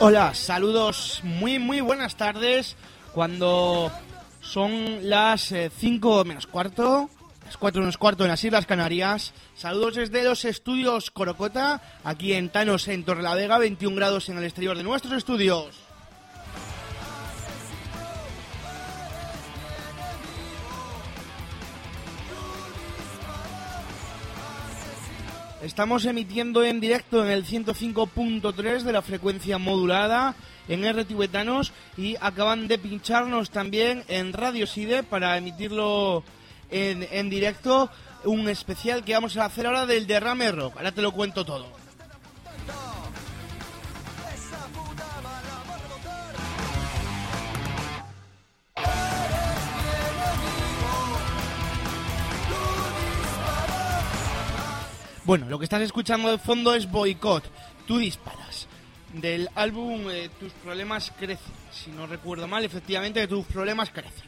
Hola, saludos, muy muy buenas tardes. Cuando son las 5 menos cuarto, las 4 menos cuarto en las Islas Canarias. Saludos desde los estudios Corocota, aquí en Tanos, en Torrelavega, 21 grados en el exterior de nuestros estudios. Estamos emitiendo en directo en el 105.3 de la frecuencia modulada en R tibetanos y acaban de pincharnos también en Radio Side para emitirlo en, en directo un especial que vamos a hacer ahora del derrame rock. Ahora te lo cuento todo. Bueno, lo que estás escuchando de fondo es Boicot. Tú disparas. Del álbum eh, Tus problemas crecen. Si no recuerdo mal, efectivamente, tus problemas crecen.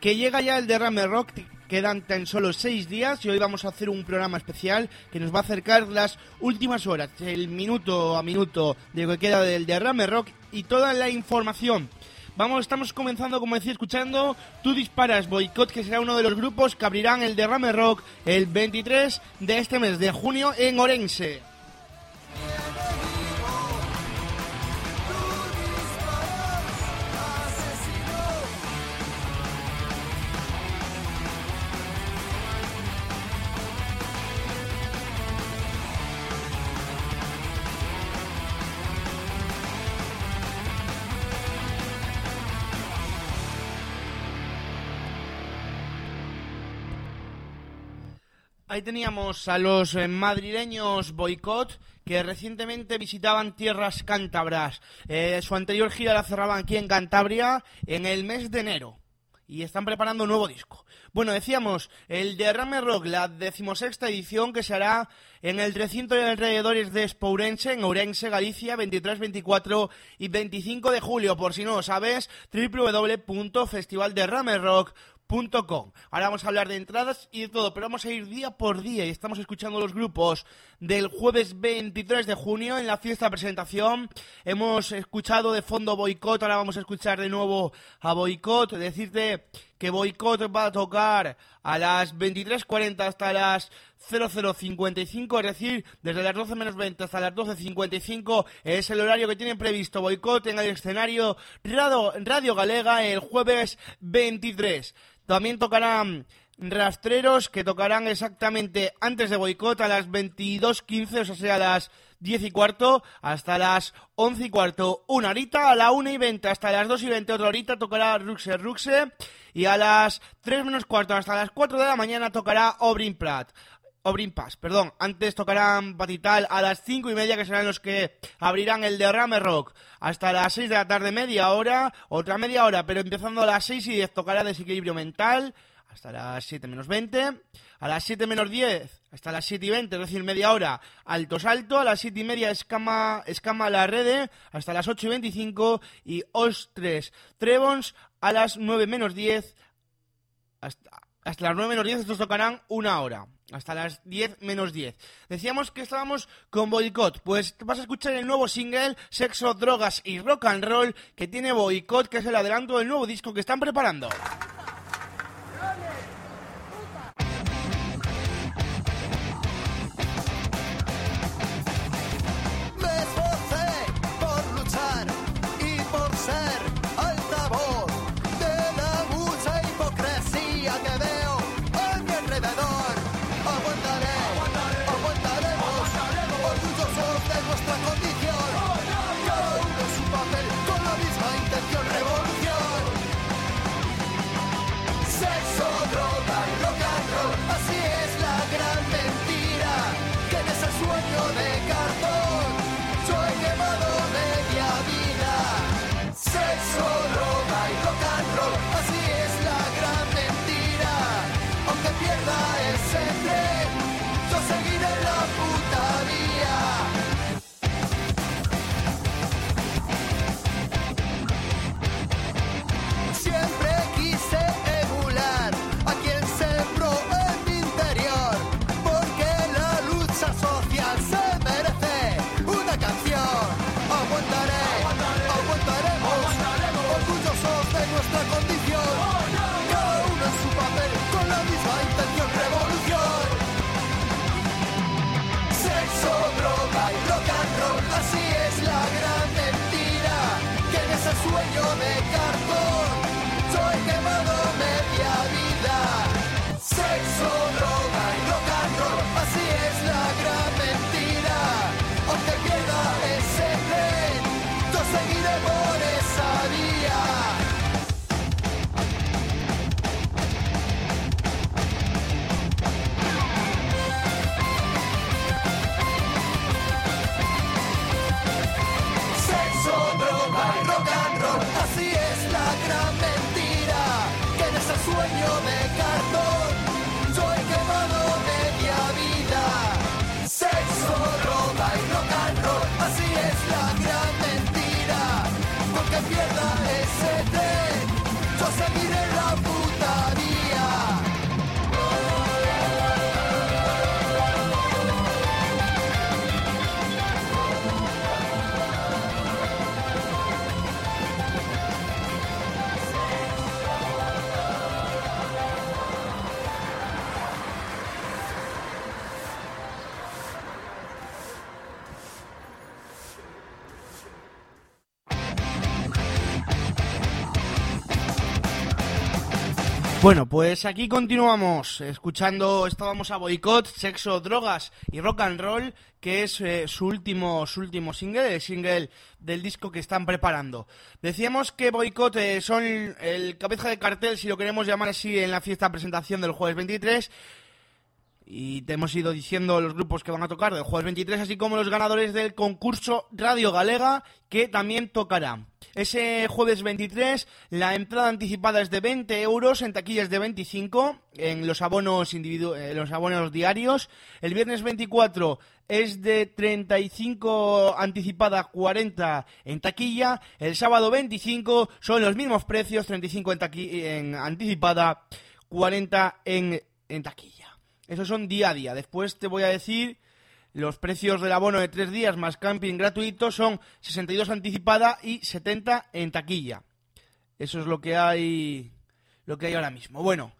Que llega ya el derrame rock. Quedan tan solo seis días y hoy vamos a hacer un programa especial que nos va a acercar las últimas horas, el minuto a minuto de lo que queda del derrame rock y toda la información. Vamos, estamos comenzando, como decía, escuchando Tú Disparas Boicot, que será uno de los grupos que abrirán el derrame rock el 23 de este mes de junio en Orense. Ahí teníamos a los eh, madrileños Boicot que recientemente visitaban tierras cántabras. Eh, su anterior gira la cerraban aquí en Cantabria en el mes de enero y están preparando un nuevo disco. Bueno, decíamos, el Derrame Rock, la decimosexta edición que se hará en el recinto y alrededores de Spourense, en Ourense, Galicia, 23, 24 y 25 de julio. Por si no lo sabes, www.festivalderramerock.com Com. Ahora vamos a hablar de entradas y de todo, pero vamos a ir día por día y estamos escuchando los grupos del jueves 23 de junio en la fiesta presentación. Hemos escuchado de fondo Boicot, ahora vamos a escuchar de nuevo a Boicot. Decirte que Boicot va a tocar a las 23.40 hasta las 00.55, es decir, desde las 12 menos 20 hasta las 12.55 es el horario que tienen previsto Boicot en el escenario Radio, Radio Galega el jueves 23. También tocarán rastreros que tocarán exactamente antes de boicot a las 22.15, o sea, a las 10 y cuarto hasta las 11 y cuarto. Una horita, a la 1 y 20 hasta las 2 y 20 otra horita tocará Ruxe Ruxe y a las 3 menos cuarto hasta las 4 de la mañana tocará Obrin Prat. Obrin Pass, perdón. Antes tocarán Batital a las 5 y media, que serán los que abrirán el derrame rock. Hasta las 6 de la tarde, media hora, otra media hora, pero empezando a las 6 y 10 tocará Desequilibrio Mental hasta las 7 menos 20. A las 7 menos 10 hasta las 7 y 20, es decir, media hora, Alto Salto. A las 7 y media, Escama, escama la Rede, hasta las 8 y 25. Y Ostres Trebons a las 9 menos 10. Hasta, hasta las 9 menos 10 estos tocarán una hora. Hasta las 10 menos 10. Decíamos que estábamos con Boicot. Pues vas a escuchar el nuevo single Sexo, Drogas y Rock and Roll que tiene Boicot, que es el adelanto del nuevo disco que están preparando. Bueno, pues aquí continuamos escuchando, estábamos a Boicot, Sexo, Drogas y Rock and Roll, que es eh, su último su último single, el single del disco que están preparando. Decíamos que Boicot eh, son el cabeza de cartel, si lo queremos llamar así, en la fiesta presentación del jueves 23 y te hemos ido diciendo los grupos que van a tocar del jueves 23, así como los ganadores del concurso Radio Galega, que también tocará. Ese jueves 23, la entrada anticipada es de 20 euros, en taquillas de 25, en los abonos, individu eh, los abonos diarios. El viernes 24 es de 35 anticipada, 40 en taquilla. El sábado 25 son los mismos precios, 35 en, en anticipada, 40 en, en taquilla. Esos son día a día. Después te voy a decir los precios del abono de tres días más camping gratuito son 62 anticipada y 70 en taquilla. Eso es lo que hay lo que hay ahora mismo. Bueno,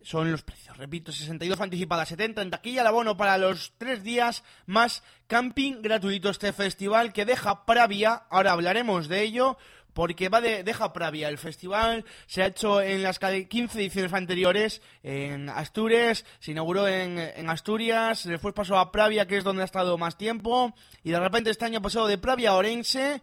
son los precios. Repito, 62 anticipada, 70 en taquilla, el abono para los tres días más camping gratuito. Este festival que deja Pravia, ahora hablaremos de ello, porque va de Deja Pravia. El festival se ha hecho en las 15 ediciones anteriores en Asturias, se inauguró en, en, Asturias, después pasó a Pravia, que es donde ha estado más tiempo, y de repente este año ha pasado de Pravia a Orense,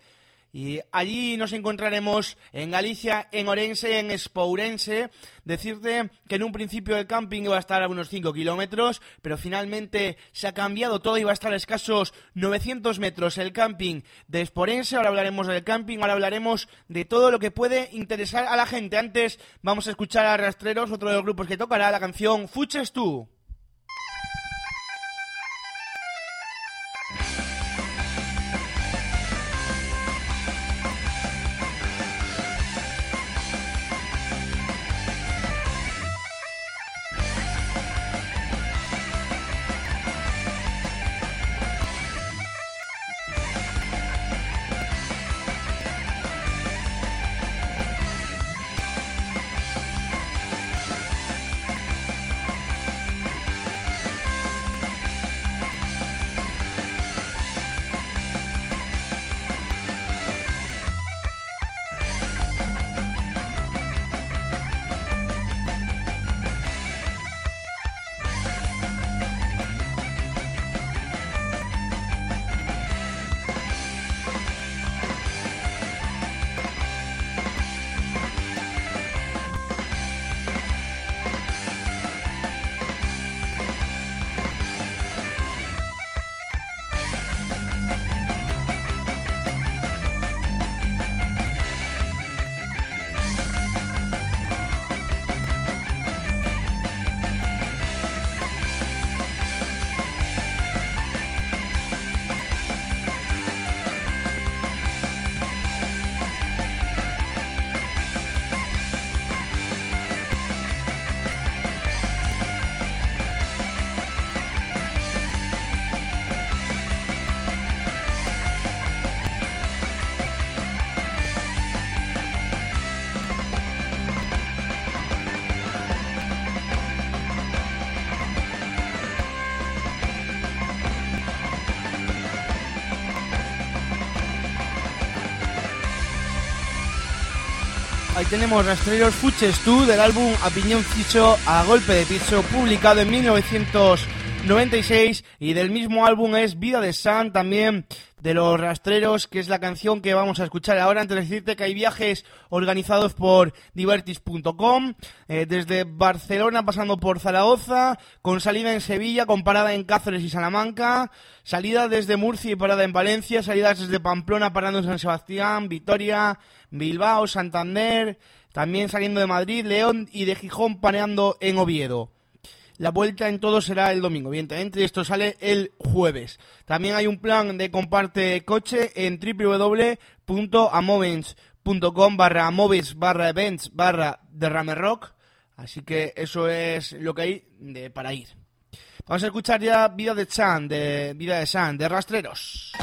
y allí nos encontraremos en Galicia, en Orense, en Espourense. Decirte que en un principio el camping iba a estar a unos 5 kilómetros, pero finalmente se ha cambiado todo y va a estar a escasos 900 metros el camping de Espourense. Ahora hablaremos del camping, ahora hablaremos de todo lo que puede interesar a la gente. Antes vamos a escuchar a Rastreros, otro de los grupos que tocará la canción Fuches tú. Tenemos Rastreros Fuches tú del álbum A Ficho a Golpe de Piso, publicado en 1996 y del mismo álbum es Vida de San también de los rastreros, que es la canción que vamos a escuchar ahora. Antes de decirte que hay viajes organizados por divertis.com, eh, desde Barcelona pasando por Zaragoza, con salida en Sevilla, con parada en Cáceres y Salamanca, salida desde Murcia y parada en Valencia, salidas desde Pamplona parando en San Sebastián, Vitoria, Bilbao, Santander, también saliendo de Madrid, León y de Gijón paneando en Oviedo. La vuelta en todo será el domingo, evidentemente, esto sale el jueves. También hay un plan de comparte coche en www.amovens.com barra moves barra events barra derrame rock. Así que eso es lo que hay de, para ir. Vamos a escuchar ya Vida de Chan, de Vida de San, de Rastreros.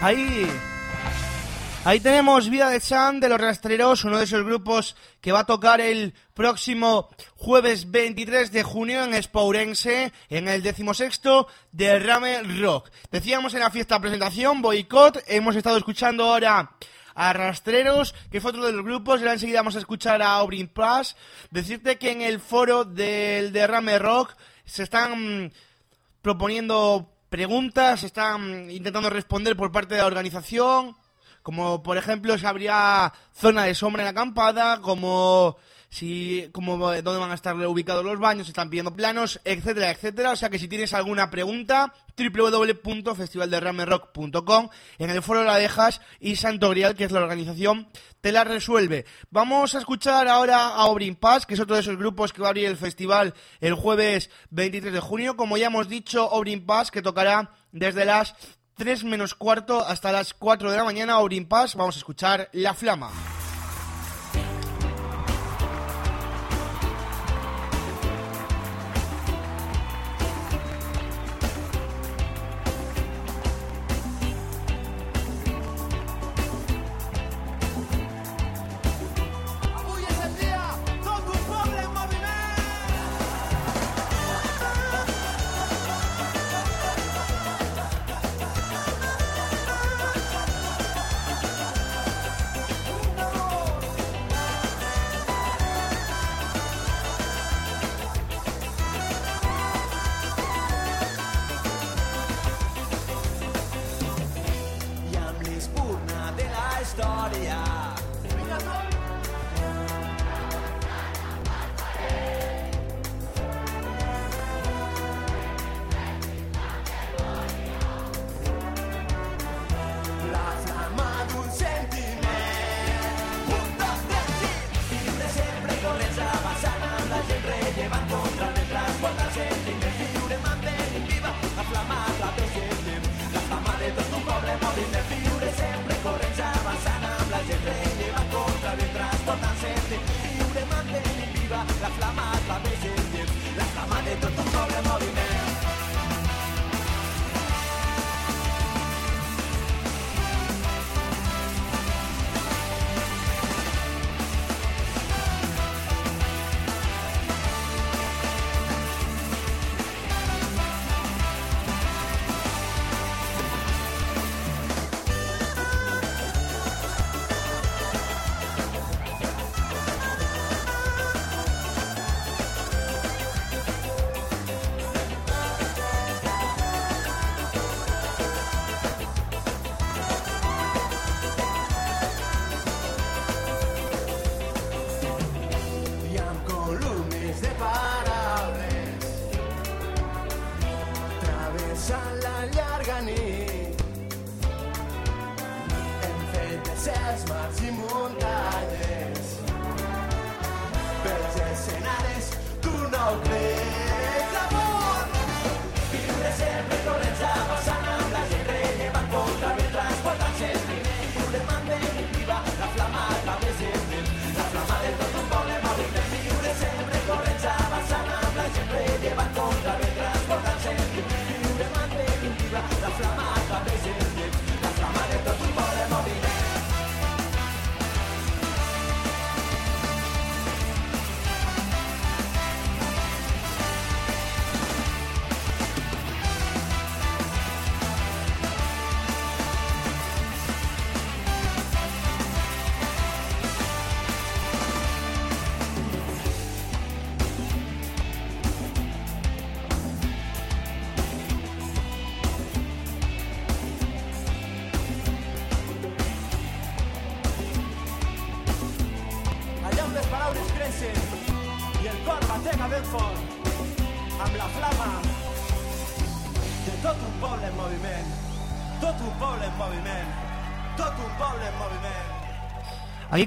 Ahí. Ahí tenemos Vida de Chan de los Rastreros, uno de esos grupos que va a tocar el próximo jueves 23 de junio en Espourense, en el decimosexto de Rame Rock. Decíamos en la fiesta presentación, boicot, hemos estado escuchando ahora a Rastreros, que fue otro de los grupos, y ahora enseguida vamos a escuchar a Obrin Pass. Decirte que en el foro del derrame rock se están proponiendo preguntas, están intentando responder por parte de la organización, como por ejemplo si habría zona de sombra en la acampada, como si como dónde van a estar ubicados los baños, están pidiendo planos, etcétera, etcétera. O sea que si tienes alguna pregunta, www.festivalderramerock.com en el foro la dejas y Santo Grial, que es la organización, te la resuelve. Vamos a escuchar ahora a Obrin Pass, que es otro de esos grupos que va a abrir el festival el jueves 23 de junio. Como ya hemos dicho, Obrin Pass, que tocará desde las 3 menos cuarto hasta las 4 de la mañana, Obrin Pass. Vamos a escuchar La Flama.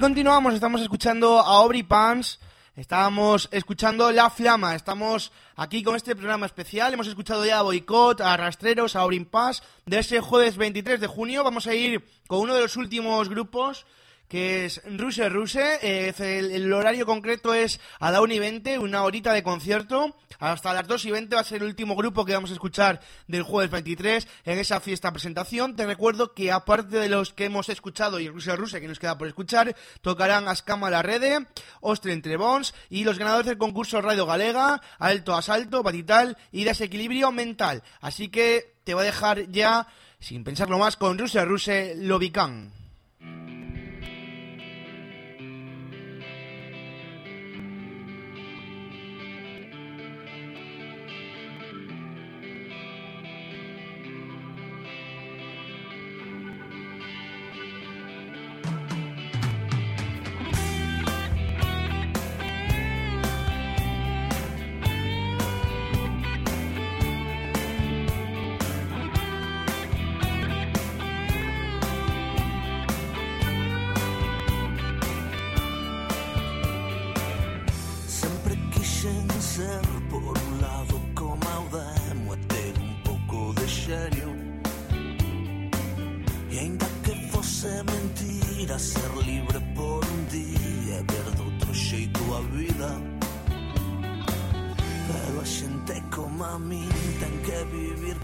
Continuamos, estamos escuchando a Aubrey Pans, estábamos escuchando La Flama, estamos aquí con este programa especial, hemos escuchado ya a Boicot, a Rastreros, a Aubrey Pans, de ese jueves 23 de junio, vamos a ir con uno de los últimos grupos que es Ruse Ruse. Eh, el, horario concreto es a la 1 y 20, una horita de concierto. Hasta las 2 y 20 va a ser el último grupo que vamos a escuchar del jueves 23 en esa fiesta presentación. Te recuerdo que aparte de los que hemos escuchado y Ruse Ruse que nos queda por escuchar, tocarán Ascama la Rede, Ostre Entre Bons y los ganadores del concurso Radio Galega, Alto Asalto, Batital y Desequilibrio Mental. Así que te voy a dejar ya, sin pensarlo más, con Ruse Ruse Lobican.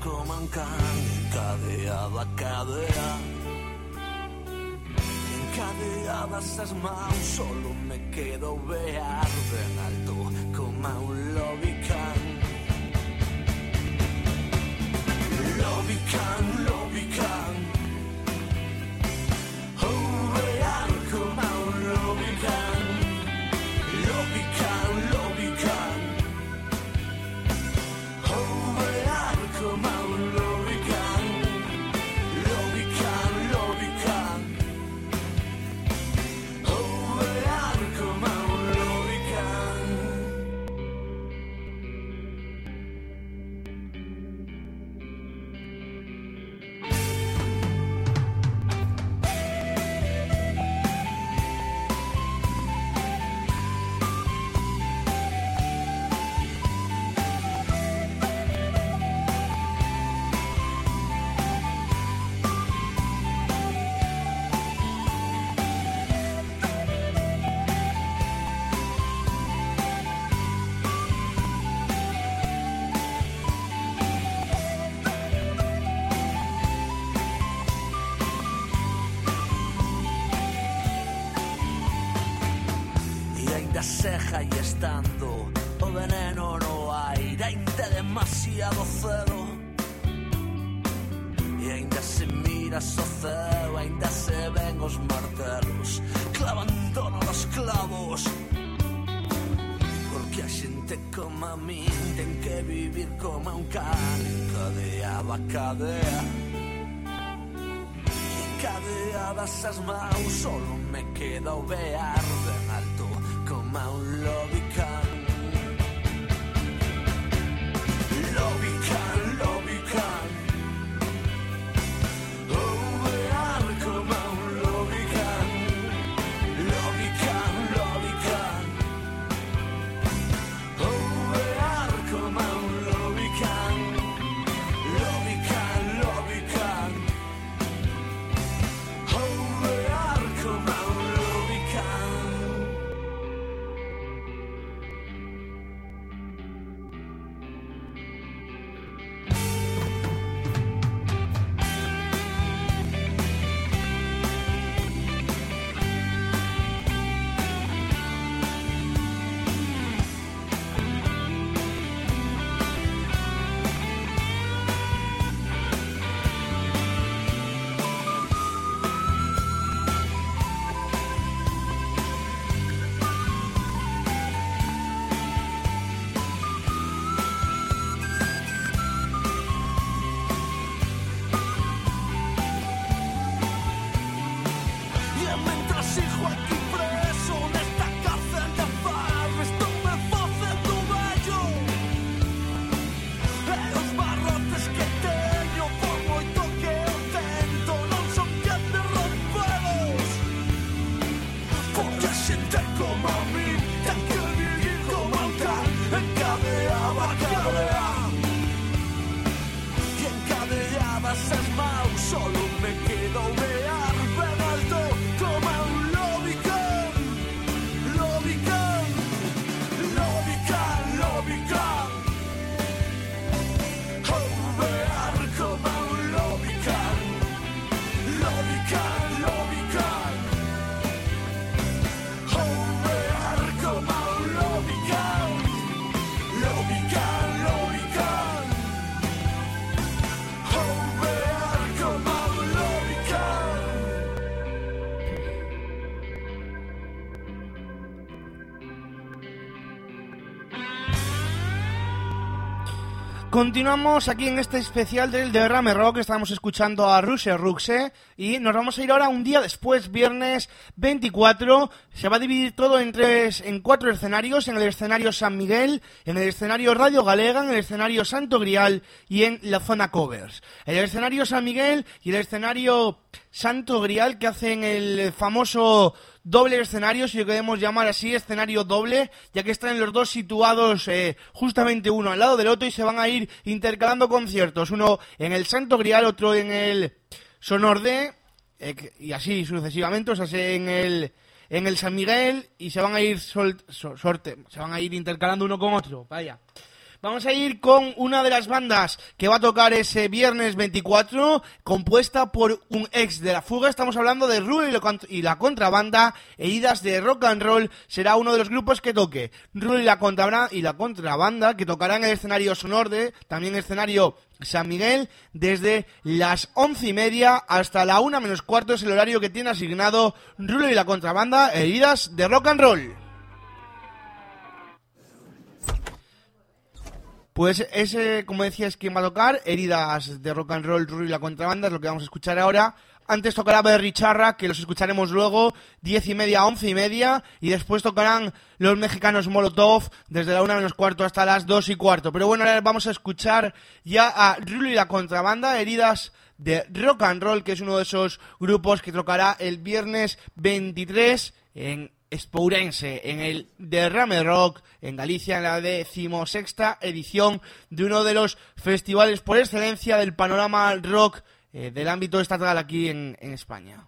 Como un can Encadeada cadea Encadeadas as mãos Solo me quedo vear ben alto como un Lobby can, lobby can gastando o veneno no aire Ainda demasiado cedo E ainda se mira o céu Ainda se ven os martelos Clavando nos clavos. Porque a xente como a mí Ten que vivir como un can Encadeada a cadea Encadeadas as mãos Solo me queda o vear Ben alto como un lobo. Continuamos aquí en este especial del Derrame Rock. Estamos escuchando a Rushe Ruxe y nos vamos a ir ahora un día después, viernes 24. Se va a dividir todo en tres, en cuatro escenarios: en el escenario San Miguel, en el escenario Radio Galega, en el escenario Santo Grial y en la zona covers. El escenario San Miguel y el escenario Santo Grial que hacen el famoso doble escenario, si lo queremos llamar así, escenario doble, ya que están los dos situados eh, justamente uno al lado del otro y se van a ir intercalando conciertos, uno en el Santo Grial, otro en el Sonorde, eh, y así sucesivamente, o sea, se- en el en el San Miguel y se van a ir sorte, se van a ir intercalando uno con otro, vaya. Vamos a ir con una de las bandas que va a tocar ese viernes 24, compuesta por un ex de la fuga. Estamos hablando de Rulo y, la contrabanda, heridas de rock and roll. Será uno de los grupos que toque. Rulo y la, contrabanda, y la contrabanda, que tocarán el escenario Sonorde, también el escenario San Miguel, desde las once y media hasta la una menos cuarto es el horario que tiene asignado Rulo y la contrabanda, heridas de rock and roll. Pues ese, como decías, quien va a tocar, heridas de rock and roll, Rulo y la contrabanda, es lo que vamos a escuchar ahora. Antes tocará Berry Charra, que los escucharemos luego, diez y media once y media, y después tocarán los mexicanos Molotov, desde la una menos cuarto hasta las dos y cuarto. Pero bueno, ahora vamos a escuchar ya a Rulo y la contrabanda, heridas de rock and roll, que es uno de esos grupos que tocará el viernes 23 en Espourense, en el Derrame Rock, en Galicia, en la decimosexta edición de uno de los festivales por excelencia del panorama rock eh, del ámbito estatal aquí en, en España.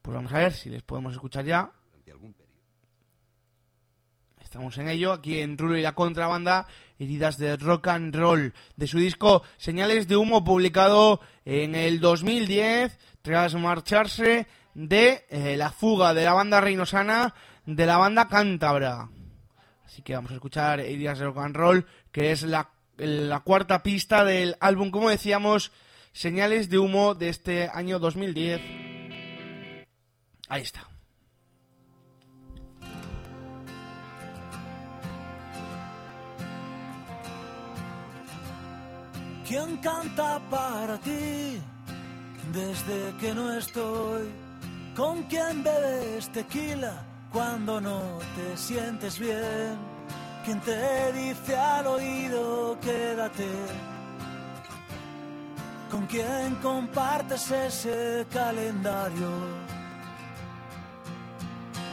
Pues vamos a ver si les podemos escuchar ya. Estamos en ello, aquí en Rulo y la contrabanda, heridas de rock and roll, de su disco Señales de Humo, publicado en el 2010, tras marcharse de eh, la fuga de la banda reinosana, de la banda cántabra. Así que vamos a escuchar heridas de rock and roll, que es la, la cuarta pista del álbum, como decíamos, Señales de Humo de este año 2010. Ahí está. ¿Quién canta para ti desde que no estoy? ¿Con quién bebes tequila cuando no te sientes bien? ¿Quién te dice al oído quédate? ¿Con quién compartes ese calendario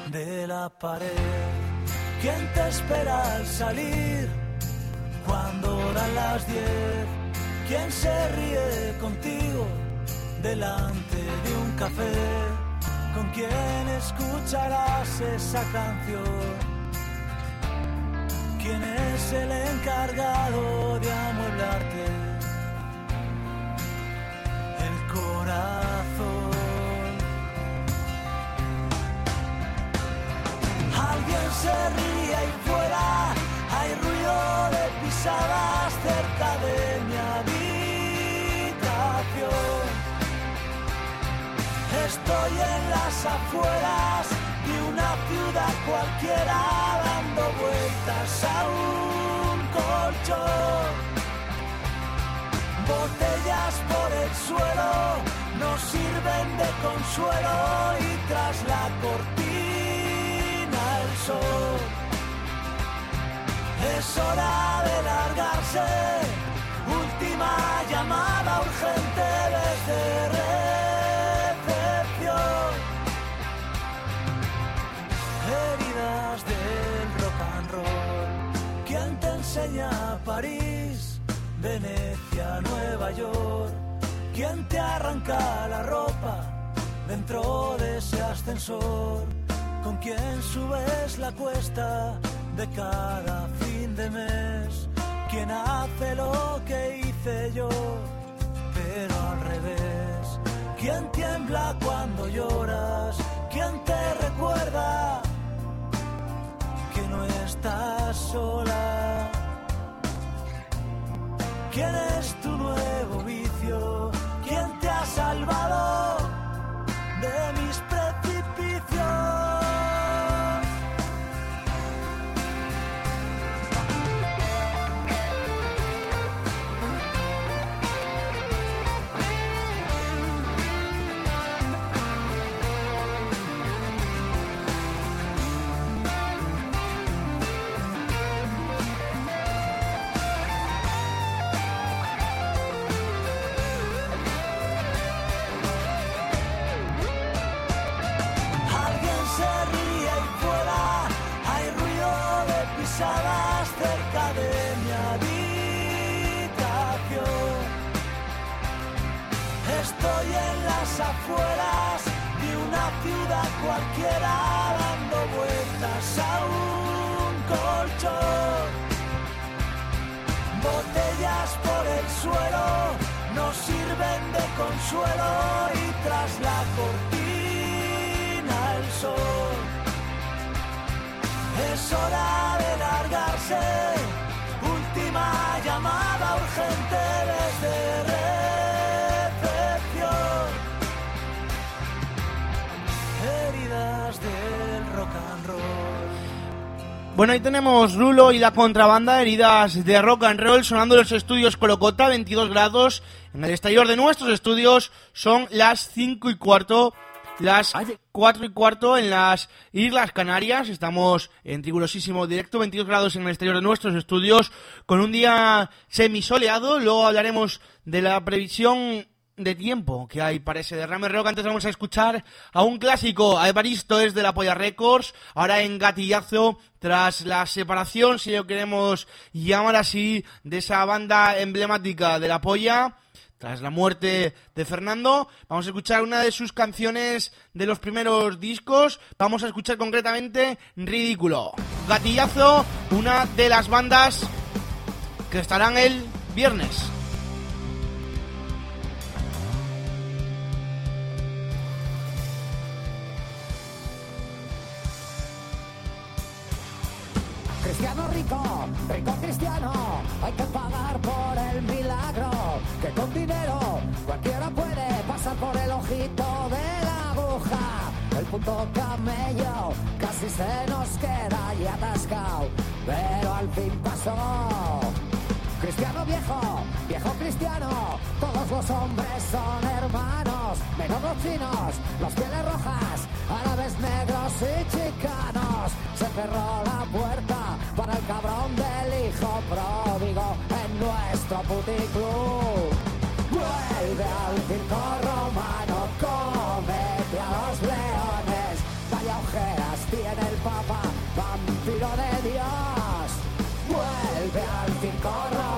de la pared? ¿Quién te espera al salir cuando dan las diez? ¿Quién se ríe contigo delante de un café? ¿Con quién escucharás esa canción? ¿Quién es el encargado de amueblarte el corazón? Alguien se ríe ahí fuera, hay ruido de pisadas cerca de mi habitación. Estoy en las afueras de una ciudad cualquiera dando vueltas a un colchón. Botellas por el suelo no sirven de consuelo y tras la cortina el sol. Es hora de largarse, última llamada enseña París, Venecia, Nueva York? ¿Quién te arranca la ropa dentro de ese ascensor? ¿Con quién subes la cuesta de cada fin de mes? ¿Quién hace lo que hice yo, pero al revés? ¿Quién tiembla cuando lloras? ¿Quién te recuerda que no estás sola? ¿Quién es tu nuevo vicio? cualquiera dando vueltas a un colchón. Botellas por el suelo nos sirven de consuelo y tras la cortina el sol. Es hora de largarse, última llamada urgente desde Heridas del rock and roll. Bueno, ahí tenemos Rulo y la contrabanda, heridas de rock and roll, sonando en los estudios Colocota, 22 grados. En el exterior de nuestros estudios son las 5 y cuarto, las 4 y cuarto en las Islas Canarias. Estamos en rigurosísimo directo, 22 grados en el exterior de nuestros estudios, con un día semisoleado. Luego hablaremos de la previsión de tiempo que hay para ese derrame rock. Antes vamos a escuchar a un clásico, a Evaristo es de la Polla Records, ahora en gatillazo tras la separación, si lo queremos llamar así, de esa banda emblemática de la Polla. Tras la muerte de Fernando, vamos a escuchar una de sus canciones de los primeros discos. Vamos a escuchar concretamente Ridículo. Gatillazo, una de las bandas que estarán el viernes. Cristiano rico, rico cristiano, hay que pagar por el milagro, que con dinero cualquiera puede pasar por el ojito de la aguja. El punto camello casi se nos queda ahí atascado, pero al fin pasó. Cristiano viejo, viejo cristiano, todos los hombres son hermanos, menos los chinos, los pieles rojas, árabes negros y chicanos. Se cerró la puerta para el cabrón del hijo pródigo en nuestro puticlub. Vuelve al circo romano, cómete a los leones, vaya ojeras tiene el papa, vampiro de Dios. Vuelve al circo romano,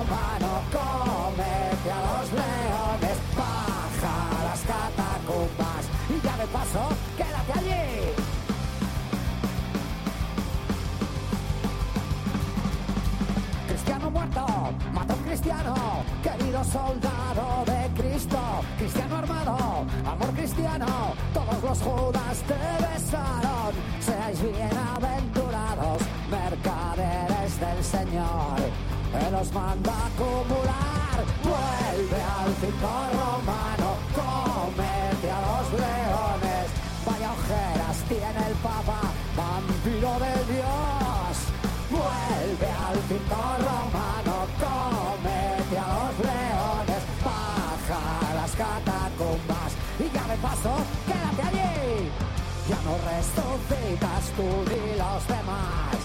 A un cristiano, querido soldado de Cristo, cristiano armado, amor cristiano, todos los judas te besaron, seáis bienaventurados, mercaderes del Señor, Él os manda a acumular, vuelve al circo romano, cómete a los leones, vaya ojeras tiene el papa, vampiro de Dios. Vuelve al circo romano, paso, quédate allí. Ya no resucitas tú ni los demás.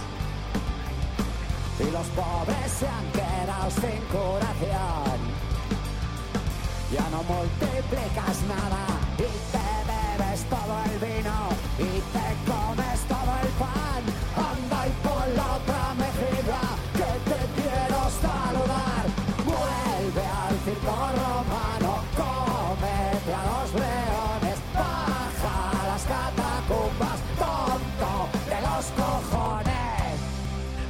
Y los pobres se han quedado sin curación. Ya no multiplicas nada y te bebes todo el vino y te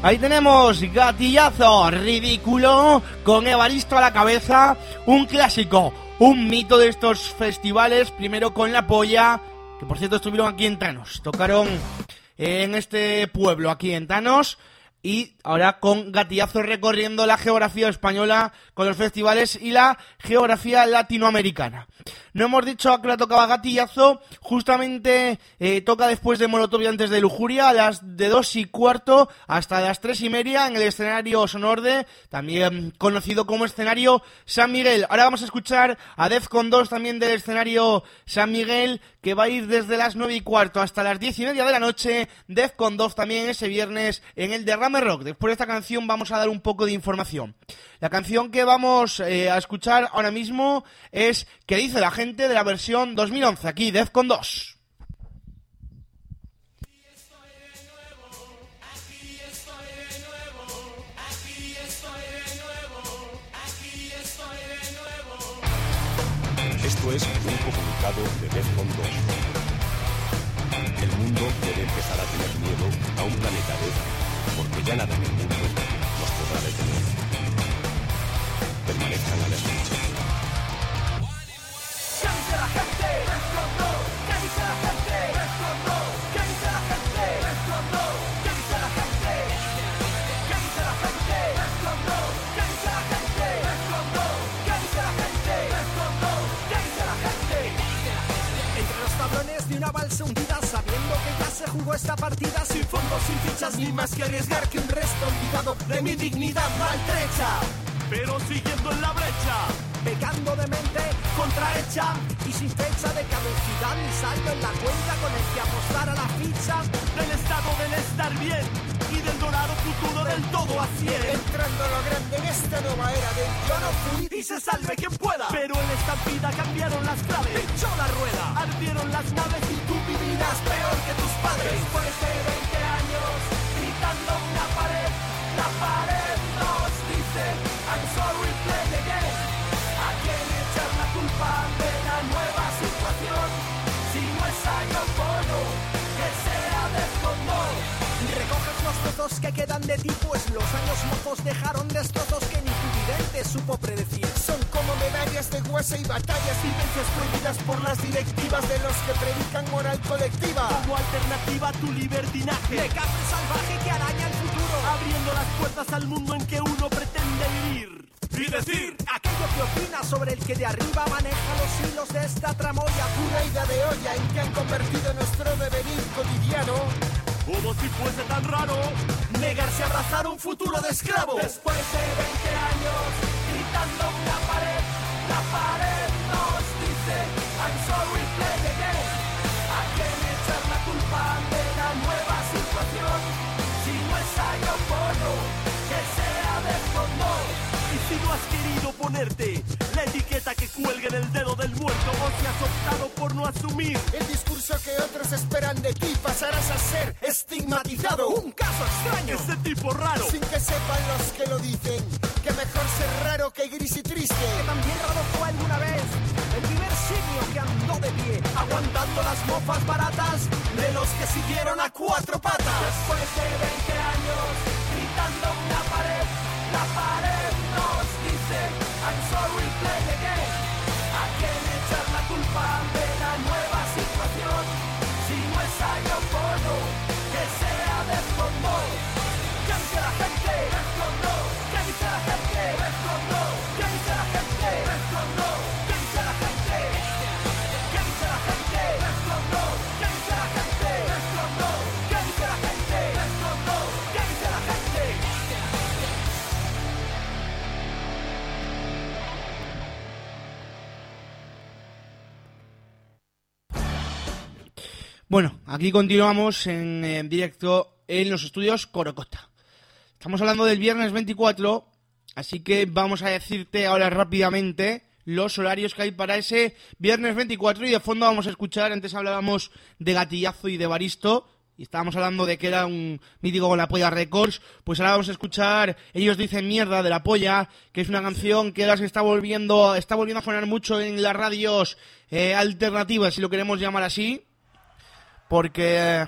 Ahí tenemos Gatillazo Ridículo con Evaristo a la cabeza, un clásico, un mito de estos festivales, primero con La Polla, que por cierto estuvieron aquí en Tanos, tocaron en este pueblo aquí en Tanos y ahora con Gatillazo recorriendo la geografía española con los festivales y la geografía latinoamericana. No hemos dicho a qué hora tocaba Gatillazo, justamente eh, toca después de Molotov y antes de Lujuria, a las de dos y cuarto hasta las tres y media en el escenario Sonorde, también conocido como escenario San Miguel. Ahora vamos a escuchar a Defcon 2 también del escenario San Miguel, que va a ir desde las nueve y cuarto hasta las diez y media de la noche. Defcon 2 también ese viernes en el Derrame Rock. Después de esta canción vamos a dar un poco de información. La canción que vamos eh, a escuchar ahora mismo es ¿Qué dice la gente de la versión 2011? Aquí, Defcon 2. Esto es un comunicado de Defcon 2. El mundo debe empezar a tener miedo a un planeta Death, porque ya nada en el mundo nos podrá detener. Permanezcan a la espera. Entre los cabrones de una balsa hundida, sabiendo que ya se jugó esta partida, sin fondo, sin fichas, ni más que arriesgar que un resto, olvidado de mi dignidad maltrecha, pero siguiendo en la brecha, pegando de mente contrahecha y sin fecha de caducidad ni saldo en la cuenta con el que apostar a la ficha del estado del estar bien y del dorado futuro del todo a cien. Entrando a lo grande en esta nueva era del yo no fui y se salve quien pueda. Pero en esta vida cambiaron las claves, echó la rueda, ardieron las naves y tú vivirás peor que tus padres. Después de Recoges los trozos que quedan de ti, pues los años mozos dejaron destrozos que ni tu vidente supo predecir. Son como medallas de hueso y batallas, vivencias prohibidas por las directivas de los que predican moral colectiva. Como alternativa a tu libertinaje, de café salvaje que araña el futuro, abriendo las puertas al mundo en que uno pretende vivir. Y decir aquello que opina sobre el que de arriba maneja los hilos de esta tramoya. Pura ida de olla en que han convertido nuestro devenir cotidiano. Como si fuese tan raro negarse a abrazar un futuro de esclavo. Después de 20 años, gritando una pared, la pared has querido ponerte la etiqueta que cuelga en el dedo del muerto, o si has optado por no asumir el discurso que otros esperan de ti, pasarás a ser estigmatizado. Un caso extraño. Ese tipo raro. Sin que sepan los que lo dicen, que mejor ser raro que gris y triste. Que también raro fue alguna vez el primer simio que andó de pie, aguantando las mofas baratas de los que siguieron a cuatro patas. Después de 20 años, gritando una pared, la pared I'm sorry, play aquí continuamos en, directo en los estudios Corocota. Estamos hablando del viernes 24, así que vamos a decirte ahora rápidamente los horarios que hay para ese viernes 24 y de fondo vamos a escuchar, antes hablábamos de Gatillazo y de Baristo y estábamos hablando de que era un mítico con la Polla Records, pues ahora vamos a escuchar Ellos dicen mierda de la Polla, que es una canción que ahora se está volviendo, está volviendo a sonar mucho en las radios eh, alternativas, si lo queremos llamar así porque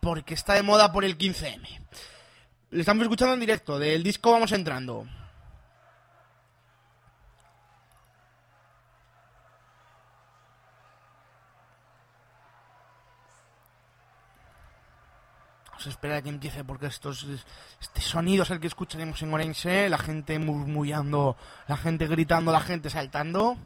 porque está de moda por el 15M. Le estamos escuchando en directo, del disco vamos entrando. Vamos a esperar a que empiece porque estos, este sonido es el que escucharemos en Orense, la gente murmullando, la gente gritando, la gente saltando.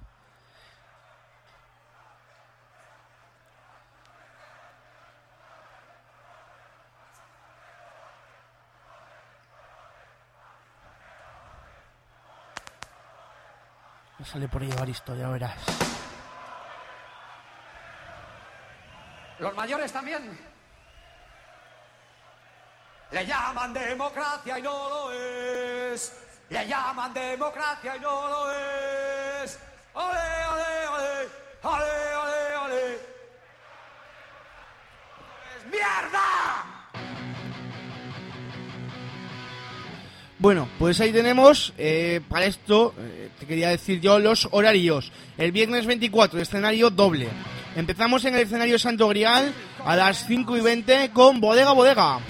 Sale por ahí Evaristo, ya verás. Los mayores también. Le llaman democracia y no lo es. Le llaman democracia y no lo es. ¡Ole, ole, ole! ¡Ole, ole, ole! ¡Es mierda! Bueno, pues ahí tenemos, eh, para esto, eh, te quería decir yo los horarios. El viernes 24, escenario doble. Empezamos en el escenario Santo Grial a las 5 y 20 con Bodega Bodega.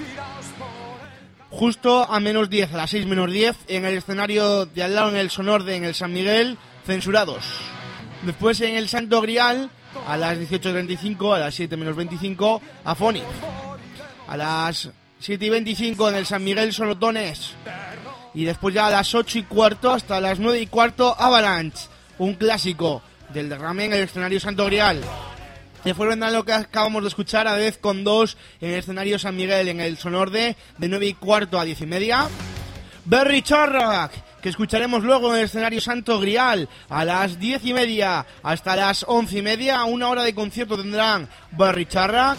Justo a menos 10, a las 6 menos 10, en el escenario de al lado, en el Sonorde, en el San Miguel, censurados. Después en el Santo Grial, a las 18.35, a las 7 menos 25, Afoni. A las 7 y 25 en el San Miguel Sonotones. Y después ya a las 8 y cuarto hasta las 9 y cuarto Avalanche. Un clásico del derrame en el escenario Santo Grial. Después vendrá lo que acabamos de escuchar a vez con dos en el escenario San Miguel en el Sonorde de 9 y cuarto a 10 y media. Berry Charrac, que escucharemos luego en el escenario Santo Grial a las 10 y media hasta las 11 y media. Una hora de concierto tendrán Berry Charrac.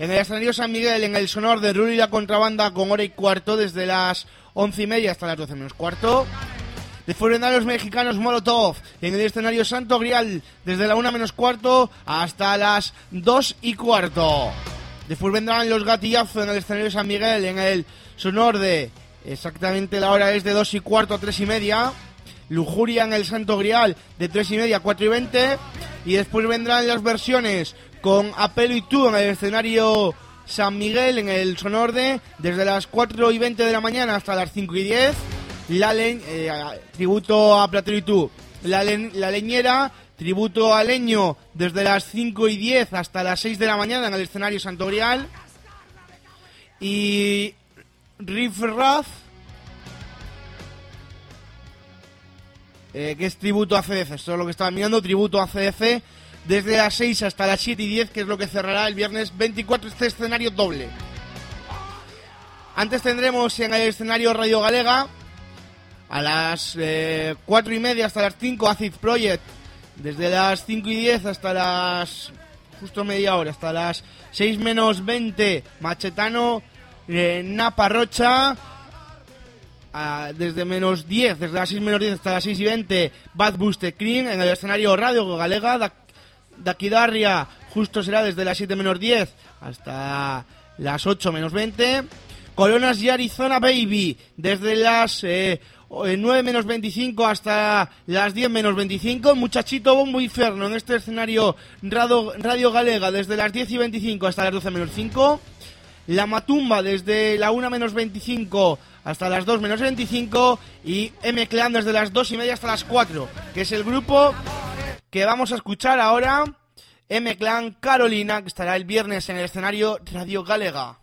En el escenario San Miguel, en el sonor de y la contrabanda con hora y cuarto desde las 11 y media hasta las 12 menos cuarto. Vendrán los mexicanos Molotov en el escenario Santo Grial desde la 1 menos cuarto hasta las 2 y cuarto. Después vendrán los gatillazos en el escenario San Miguel en el sonor de exactamente la hora es de 2 y cuarto a 3 y media. Lujuria en el Santo Grial de 3 y media a 4 y 20. Y después vendrán las versiones con Apelo y tú en el escenario San Miguel en el Sonorde desde las 4 y 20 de la mañana hasta las 5 y 10. La le- eh, tributo a Platero y tú. La, la leñera, tributo a Leño desde las 5 y 10 hasta las 6 de la mañana en el escenario Santo Grial. Y Riff Raff, eh, que es tributo a CDC. Esto es lo que estaba mirando, tributo a CDC desde las 6 hasta las 7 y 10, que es lo que cerrará el viernes 24 este escenario doble. Antes tendremos en el escenario Radio Galega a las eh, 4 y media hasta las 5 Acid Project, desde las 5 y 10 hasta las justo media hora, hasta las 6 menos 20 Machetano, eh, Napa Rocha, ah, desde menos 10, desde las 6 menos 10 hasta las 6 y 20 Bad Booster Cream en el escenario Radio Galega, Da- Dakidarria justo será desde las 7 menos 10 hasta las 8 menos 20. Coronas y Arizona Baby desde las eh, o- eh, 9 menos 25 hasta las 10 menos 25. Muchachito Bombo Inferno en este escenario Radio, Radio Galega desde las 10 y 25 hasta las 12 menos 5. La Matumba desde la 1 menos 25 hasta las 2 menos 25 y M Clan desde las 2 y media hasta las 4, que es el grupo que vamos a escuchar ahora. M Clan Carolina, que estará el viernes en el escenario Radio Galega.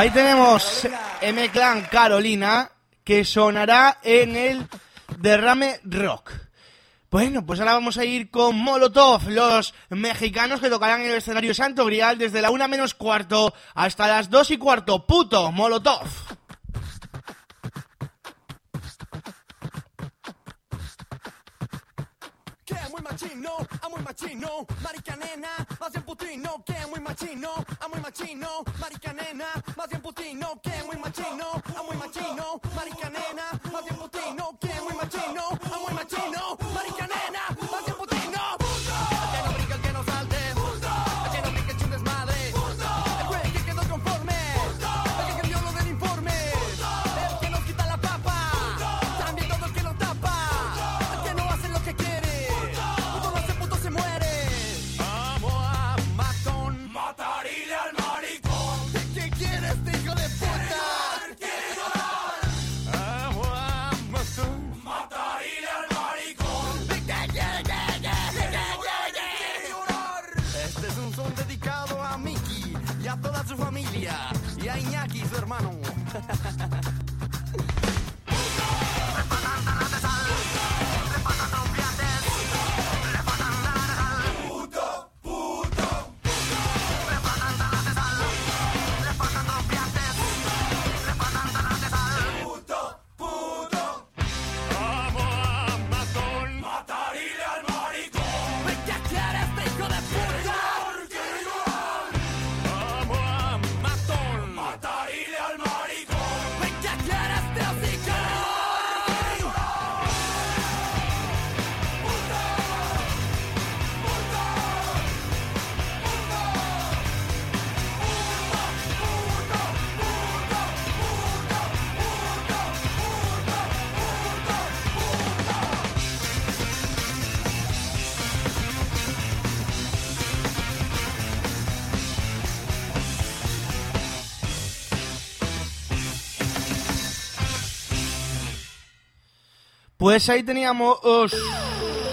Ahí tenemos M-Clan Carolina, que sonará en el Derrame Rock. Bueno, pues ahora vamos a ir con Molotov, los mexicanos que tocarán en el escenario Santo Grial desde la una menos cuarto hasta las dos y cuarto. Puto Molotov. Machino, a muy machino, marica nena, más bien putino, que muy machino, a muy machino, marica nena, más bien putino, que muy machino, a muy machino, marica nena, más bien putino, que muy machino, a muy machino, Pues ahí teníamos...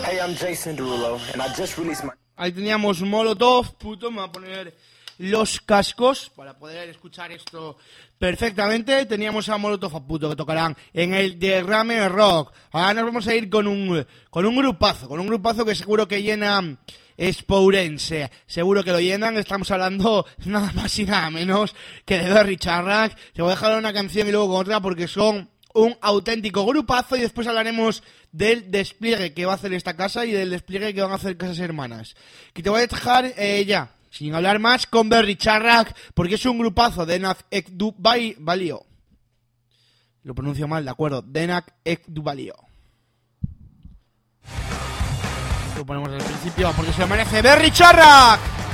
Hey, I'm Jason Derulo, and I just released my. Ahí teníamos Molotov, puto, me voy a poner los cascos para poder escuchar esto perfectamente. Teníamos a Molotov a puto que tocarán en el Derrame Rock. Ahora nos vamos a ir con un, con un grupazo, con un grupazo que seguro que llena Spourense. Seguro que lo llenan. Estamos hablando nada más y nada menos que de Berry Charrack. Te voy a dejar una canción y luego con otra porque son un auténtico grupazo y después hablaremos del despliegue que va a hacer esta casa y del despliegue que van a hacer Casas Hermanas. Que te voy a dejar eh, ya, sin hablar más, con Berry Charrack, porque es un grupazo de Nak Ekdubai Valio. Lo pronuncio mal, de acuerdo. Denak Ekdubalio. Lo ponemos al principio porque se merece Berry Charrack.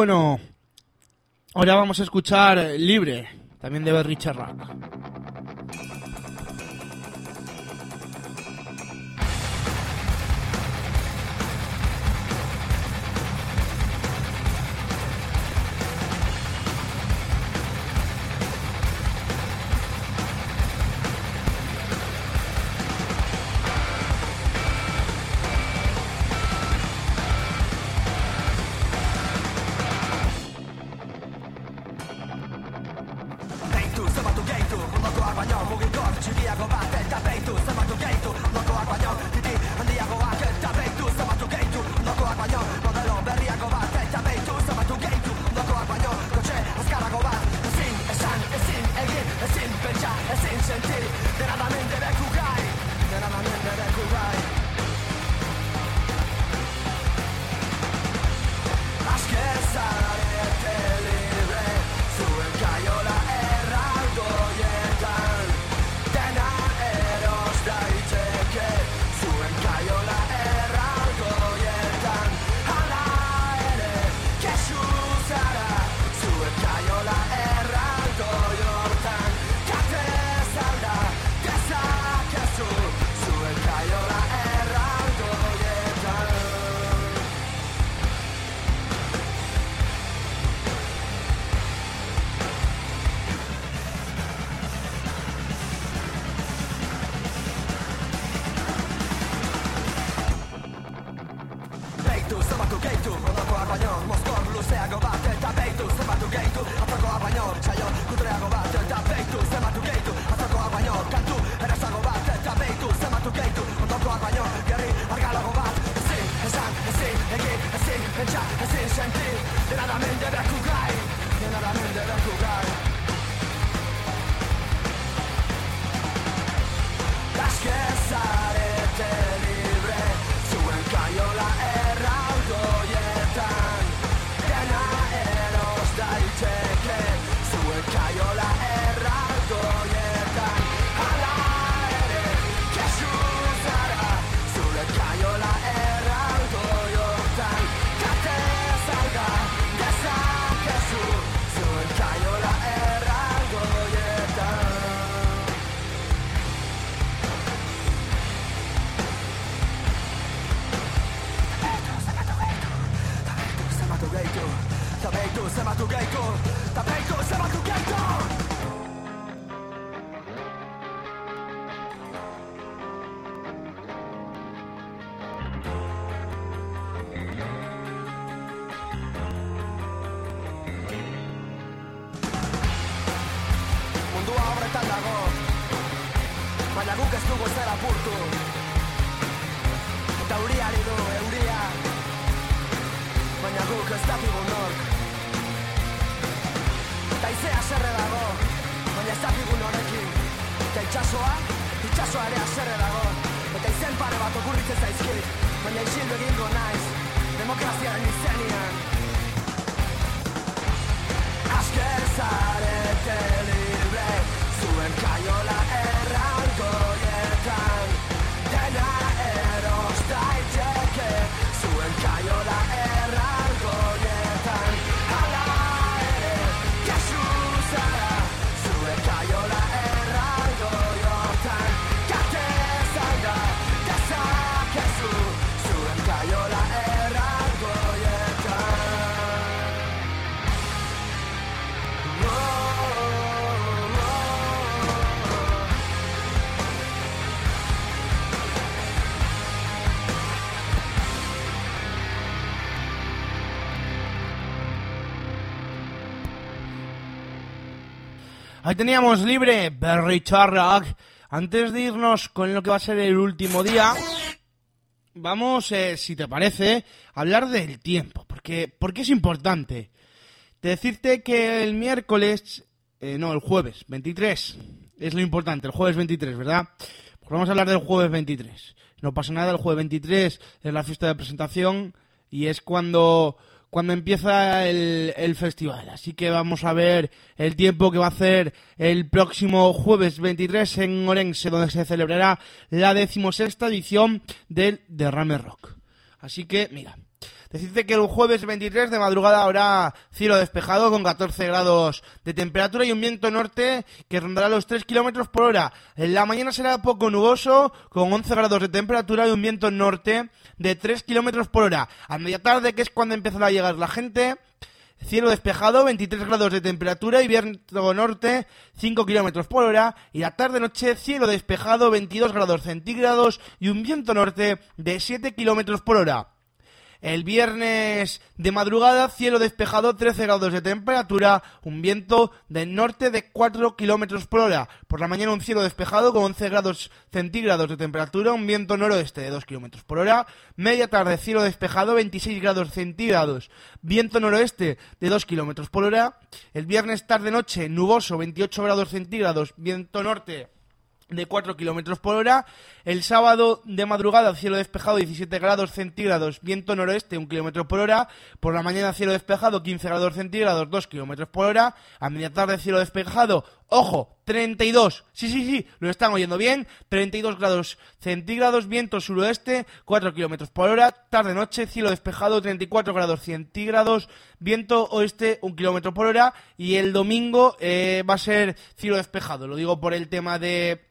Bueno, ahora vamos a escuchar Libre, también de Richard Rack. I go back teníamos libre Berry Charlock. Antes de irnos con lo que va a ser el último día, vamos, eh, si te parece, a hablar del tiempo. Porque, porque es importante. Decirte que el miércoles, eh, no, el jueves 23, es lo importante, el jueves 23, ¿verdad? Pues vamos a hablar del jueves 23. No pasa nada, el jueves 23 es la fiesta de presentación y es cuando, cuando empieza el, el festival. Así que vamos a ver el tiempo que va a hacer el próximo jueves 23 en Orense, donde se celebrará la decimosexta edición del Derrame Rock. Así que, mira, Decirte que el jueves 23 de madrugada habrá cielo despejado con 14 grados de temperatura y un viento norte que rondará los 3 kilómetros por hora. En la mañana será poco nuboso con 11 grados de temperatura y un viento norte de 3 kilómetros por hora. A media tarde, que es cuando empezará a llegar la gente, Cielo despejado, 23 grados de temperatura y viento norte, 5 kilómetros por hora. Y la tarde-noche, cielo despejado, 22 grados centígrados y un viento norte de 7 kilómetros por hora. El viernes de madrugada, cielo despejado, 13 grados de temperatura, un viento del norte de 4 kilómetros por hora. Por la mañana, un cielo despejado con 11 grados centígrados de temperatura, un viento noroeste de 2 kilómetros por hora. Media tarde, cielo despejado, 26 grados centígrados, viento noroeste de 2 kilómetros por hora. El viernes tarde-noche, nuboso, 28 grados centígrados, viento norte de 4 kilómetros por hora. El sábado de madrugada, cielo despejado, 17 grados centígrados, viento noroeste, 1 kilómetro por hora. Por la mañana, cielo despejado, 15 grados centígrados, 2 kilómetros por hora. A media tarde, cielo despejado, ojo, 32. Sí, sí, sí, lo están oyendo bien. 32 grados centígrados, viento suroeste, 4 kilómetros por hora. Tarde-noche, cielo despejado, 34 grados centígrados, viento oeste, 1 kilómetro por hora. Y el domingo eh, va a ser cielo despejado. Lo digo por el tema de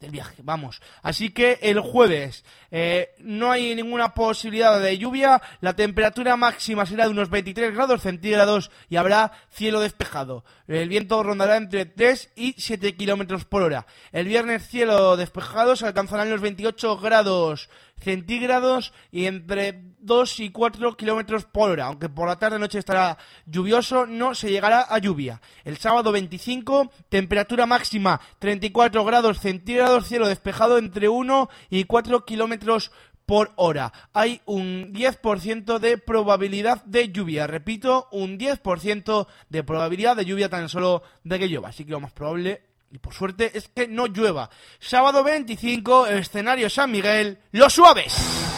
del viaje, vamos. Así que el jueves eh, no hay ninguna posibilidad de lluvia, la temperatura máxima será de unos 23 grados centígrados y habrá cielo despejado. El viento rondará entre 3 y 7 kilómetros por hora. El viernes cielo despejado se alcanzarán los 28 grados centígrados y entre 2 y 4 kilómetros por hora. Aunque por la tarde noche estará lluvioso, no se llegará a lluvia. El sábado 25, temperatura máxima 34 grados centígrados, cielo despejado entre 1 y 4 kilómetros por hora. Hay un 10% de probabilidad de lluvia. Repito, un 10% de probabilidad de lluvia tan solo de que llueva. Así que lo más probable, y por suerte, es que no llueva. Sábado 25, escenario San Miguel, Los Suaves.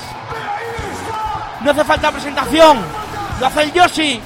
No hace falta presentación. Lo hace el Yoshi.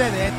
Triste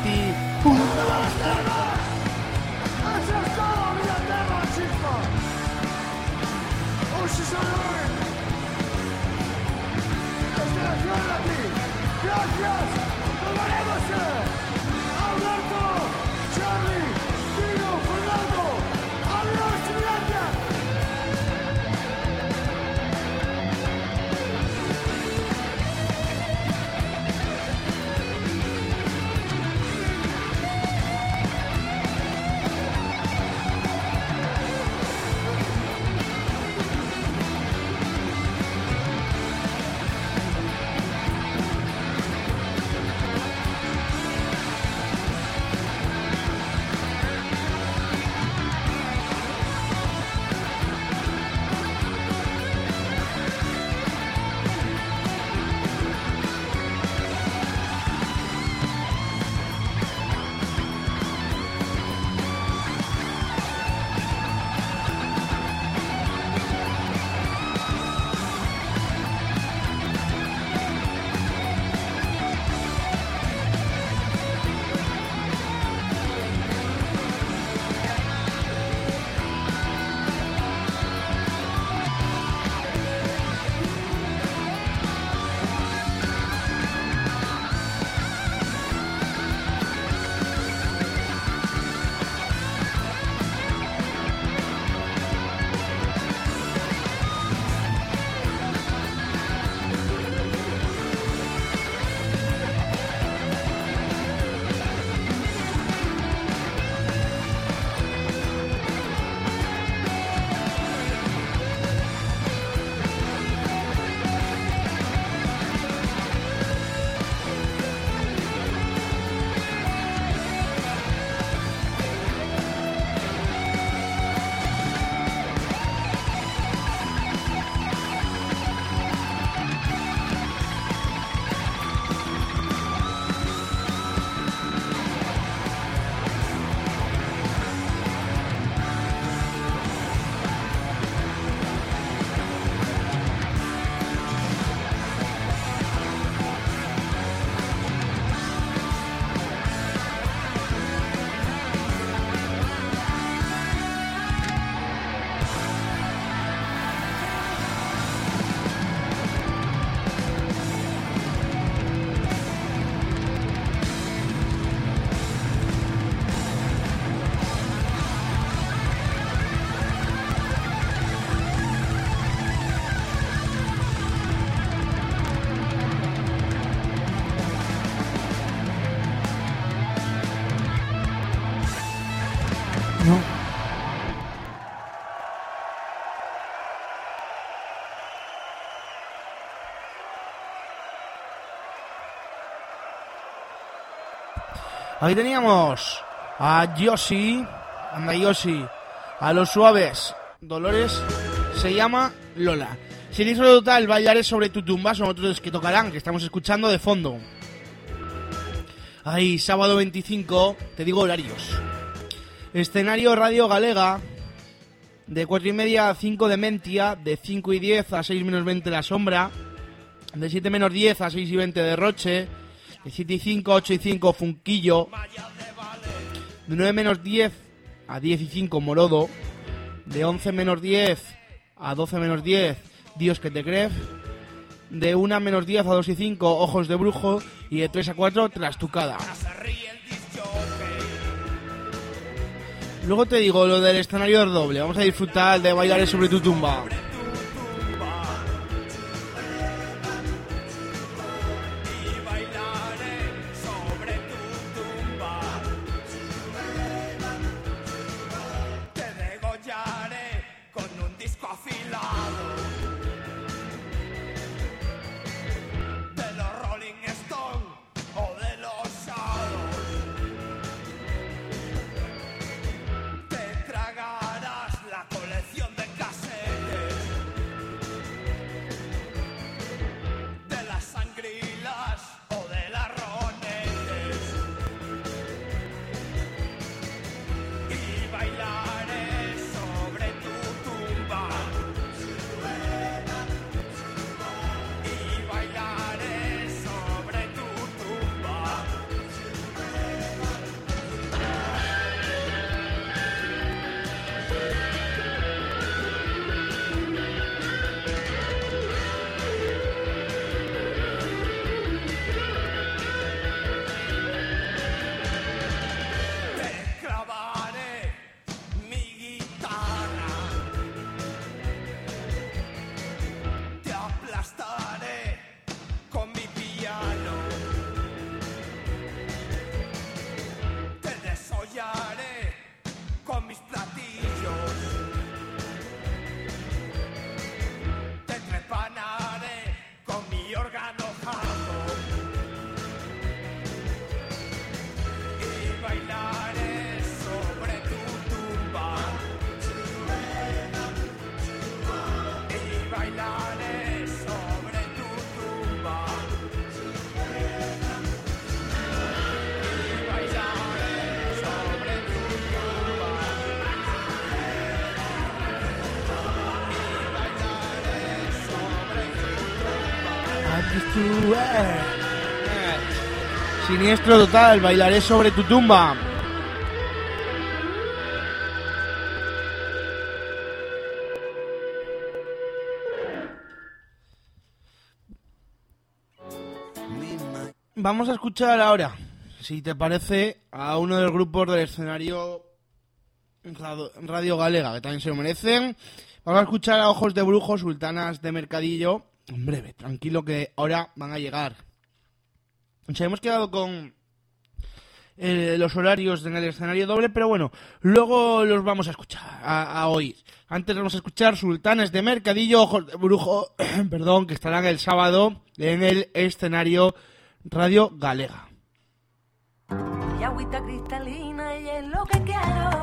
Ahí teníamos a Yoshi, anda Yoshi, a los suaves. Dolores se llama Lola. Siniestro total, bailaré sobre tu tumba, son otros que tocarán, que estamos escuchando de fondo. Ahí, sábado 25, te digo horarios. Escenario Radio Galega, de 4 y media a 5 de Mentia, de 5 y 10 a 6 menos 20 La Sombra, de 7 menos 10 a 6 y 20 de Roche, de 7 y 5 a 8 y 5 Funquillo, de 9 menos 10 a 10 y 5 Morodo, de 11 menos 10 a 12 menos 10 Dios que te crees, de 1 menos 10 a 2 y 5 Ojos de Brujo y de 3 a 4 Trastucada. Luego te digo lo del escenario doble. Vamos a disfrutar de bailar sobre tu tumba. Siniestro total, bailaré sobre tu tumba. Vamos a escuchar ahora, si te parece, a uno de los grupos del escenario Radio Galega, que también se lo merecen. Vamos a escuchar a Ojos de Brujo, Sultanas de Mercadillo. En breve, tranquilo que ahora van a llegar. Nos habíamos quedado con eh, los horarios en el escenario doble, pero bueno, luego los vamos a escuchar, a, a oír. Antes vamos a escuchar Sultanes de Mercadillo, Brujo, perdón, que estarán el sábado en el escenario Radio Galega. Y agüita cristalina y es lo que quiero.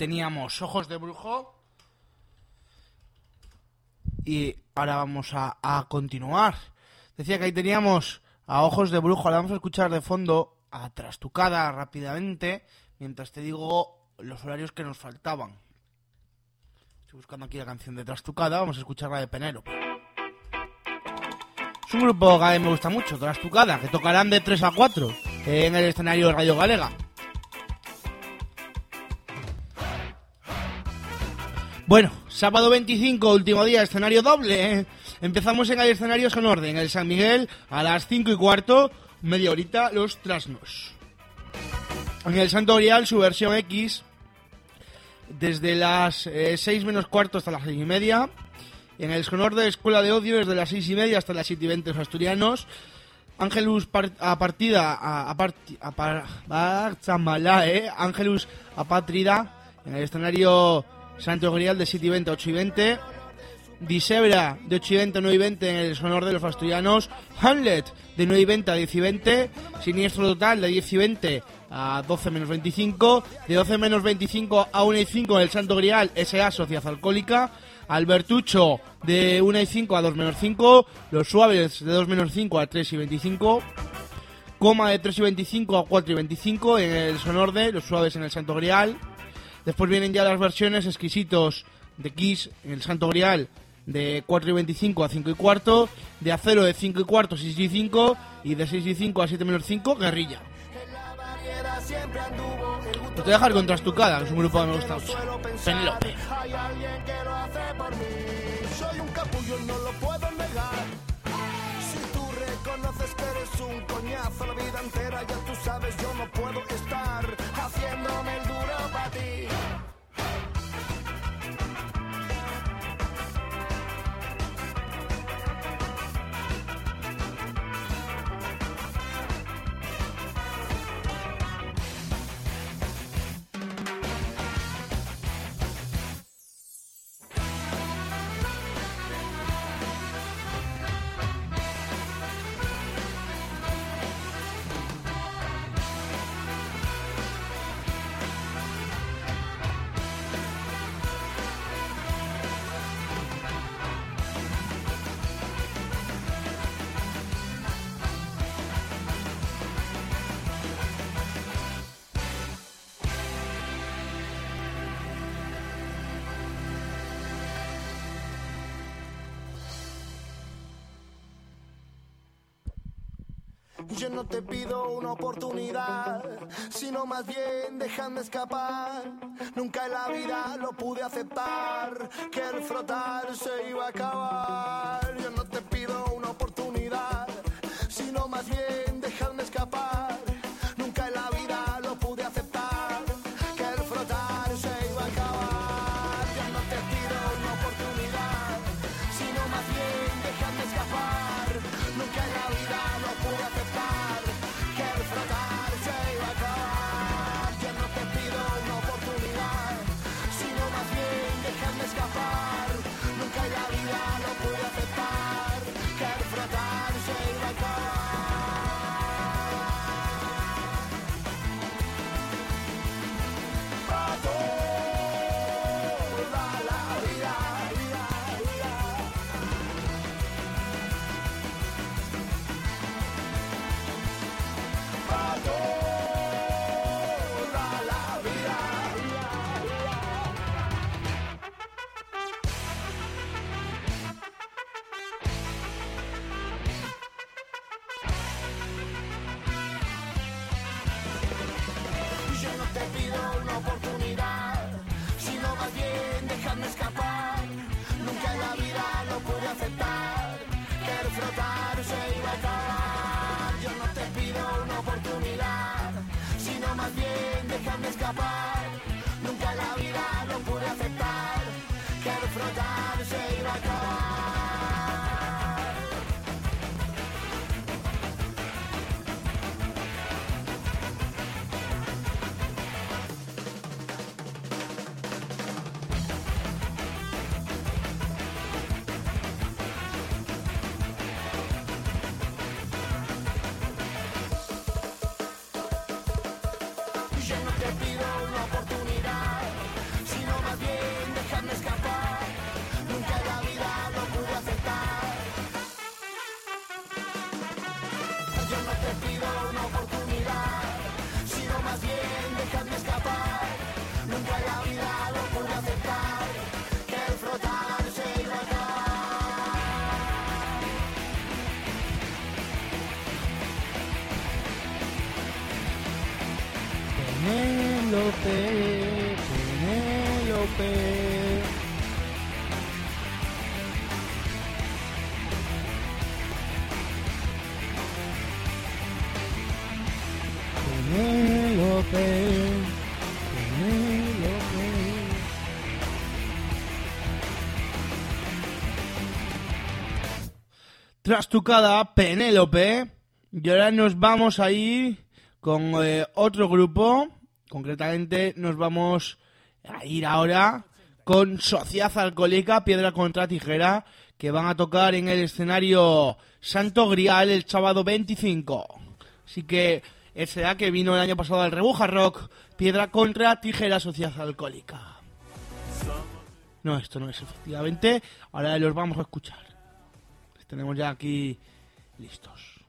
teníamos Ojos de Brujo. Y ahora vamos a, continuar. Decía que ahí teníamos a Ojos de Brujo. Ahora vamos a escuchar de fondo a Trastucada rápidamente. Mientras te digo los horarios que nos faltaban. Estoy buscando aquí la canción de Trastucada. Vamos a escuchar la de Penélope. Es un grupo que me gusta mucho, Trastucada, que tocarán de 3 a 4 en el escenario de Radio Galega. Bueno, sábado 25, último día, escenario doble. ¿eh? Empezamos en el escenarios con orden. El San Miguel a las 5 y cuarto, media horita, los trasnos. En el Santo Grial, su versión X, desde las eh, 6 menos cuarto hasta las 6 y media. En el Sonor de Escuela de Odio, desde las 6 y media hasta las 7 y 20 los asturianos. Ángelus a partida a, a, part a, par ¿eh? a, a, a, en el escenario Santo Grial de 7 y 20 a 8 y 20. Disebra de 8 y 20 a 9 y 20 en el sonor de los asturianos. Hamlet de 9 y 20 a 10 y 20. Siniestro total de 10 y 20 a 12 menos 25. De 12 menos 25 a 1 y 5 en el Santo Grial S.A. Sociedad Alcohólica. Albertucho de 1 y 5 a 2 menos 5. Los Suaves de 2 menos 5 a 3 y 25. Coma de 3 y 25 a 4 y 25 en el sonor de Los Suaves en el Santo Grial. Después vienen ya las versiones exquisitos de Kiss en el Santo Grial de 4 y 25 a 5 y cuarto, de Acero de 5 y cuarto a 6 y 5 y de 6 y 5 a 7 menos 5, Guerrilla. Te voy a dejar con Trastucada, que es un grupo que me gusta mucho. Penélope. Hay. Si tú reconoces que eres un coñazo la vida entera, ya tú sabes, yo no puedo Yo no te pido una oportunidad, sino más bien déjame escapar. Nunca en la vida lo pude aceptar, que el frotar se iba a acabar. trastucada Penélope. Y ahora nos vamos ahí con eh, otro grupo. Concretamente nos vamos a ir ahora con Sociedad Alcohólica, Piedra contra Tijera, que van a tocar en el escenario Santo Grial el sábado 25. Así que será que vino el año pasado al Rebuja Rock, Piedra contra Tijera, Sociedad Alcohólica. No, esto no es efectivamente. Ahora los vamos a escuchar tenemos ya aquí listos.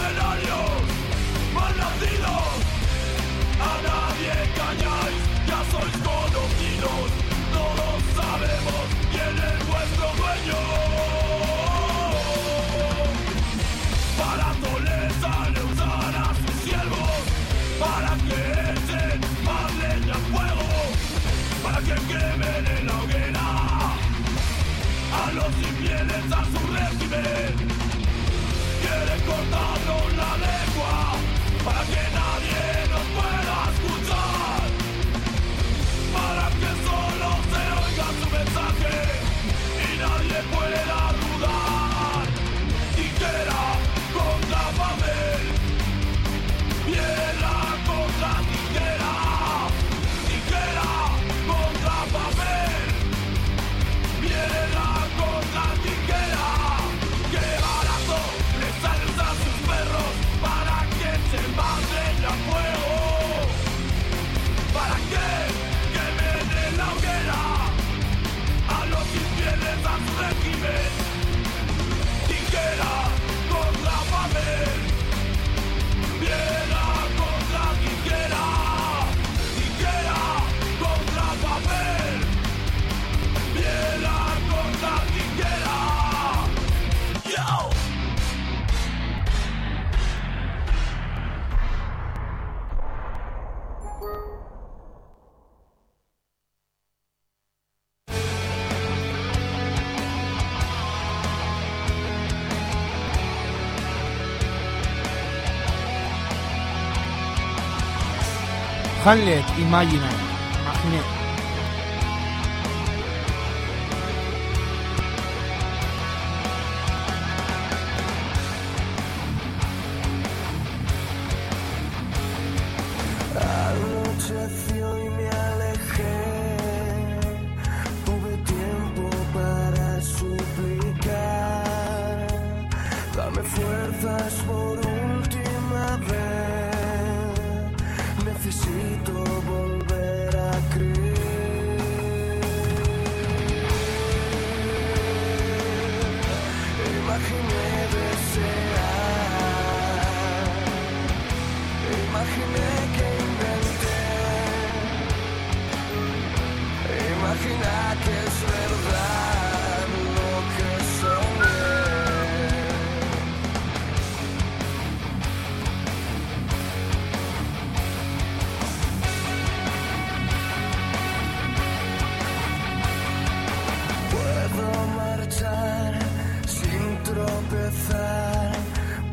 mercenarios, malnacidos, a nadie engañar. Again. Hamlet Imagine.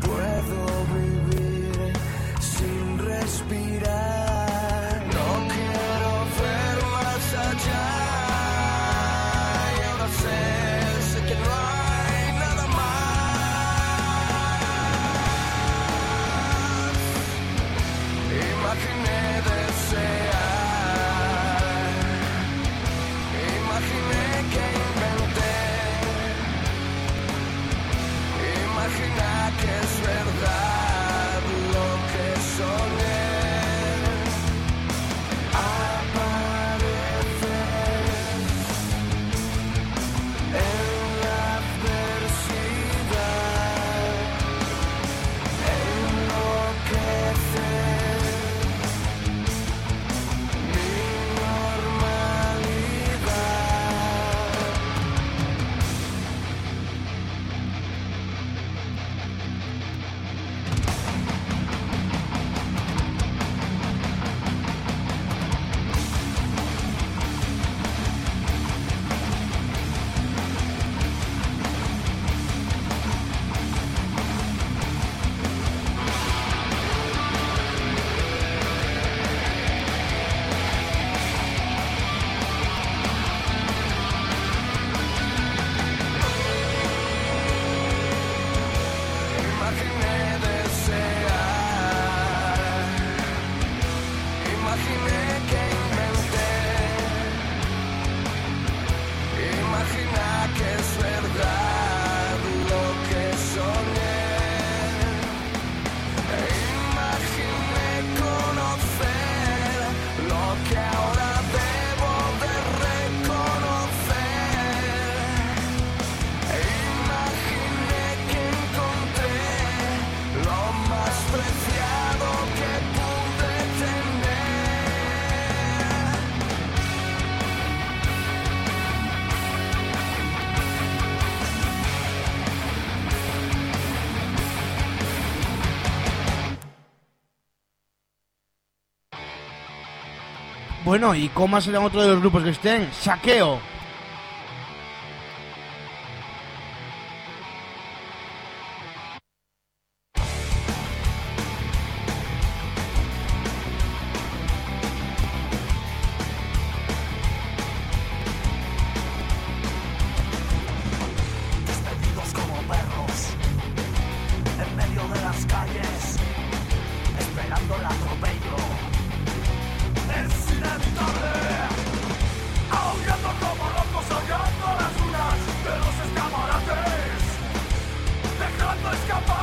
puedo vivir sin respirar. Bueno, y Comas será otro de los grupos que estén. Saqueo, Let's go.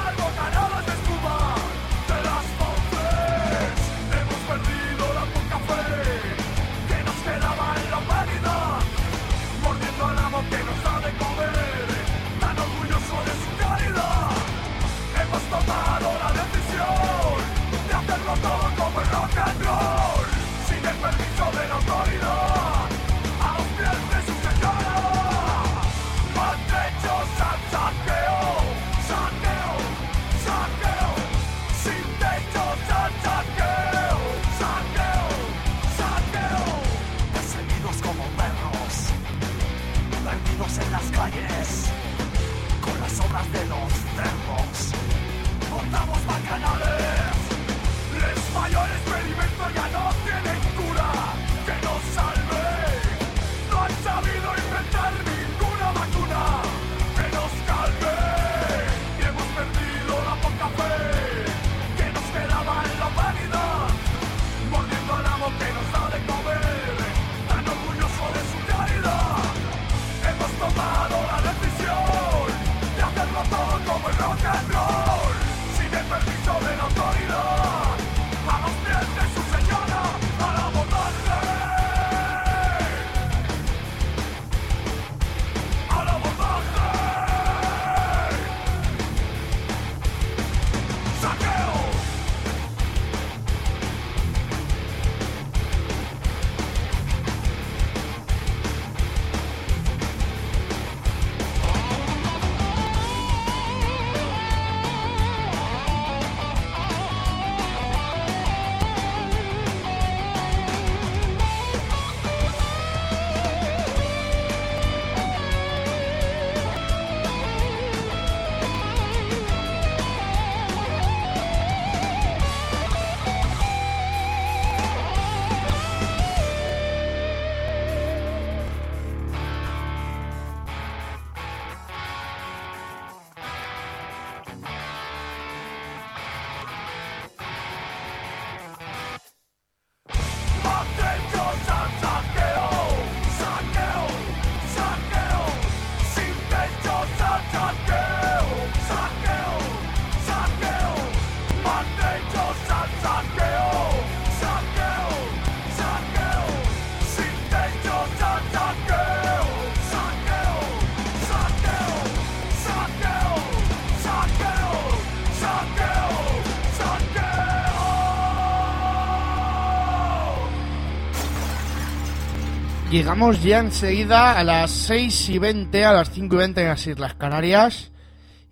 Llegamos ya enseguida a las 6 y 20, a las 5 y 20 en las Islas Canarias.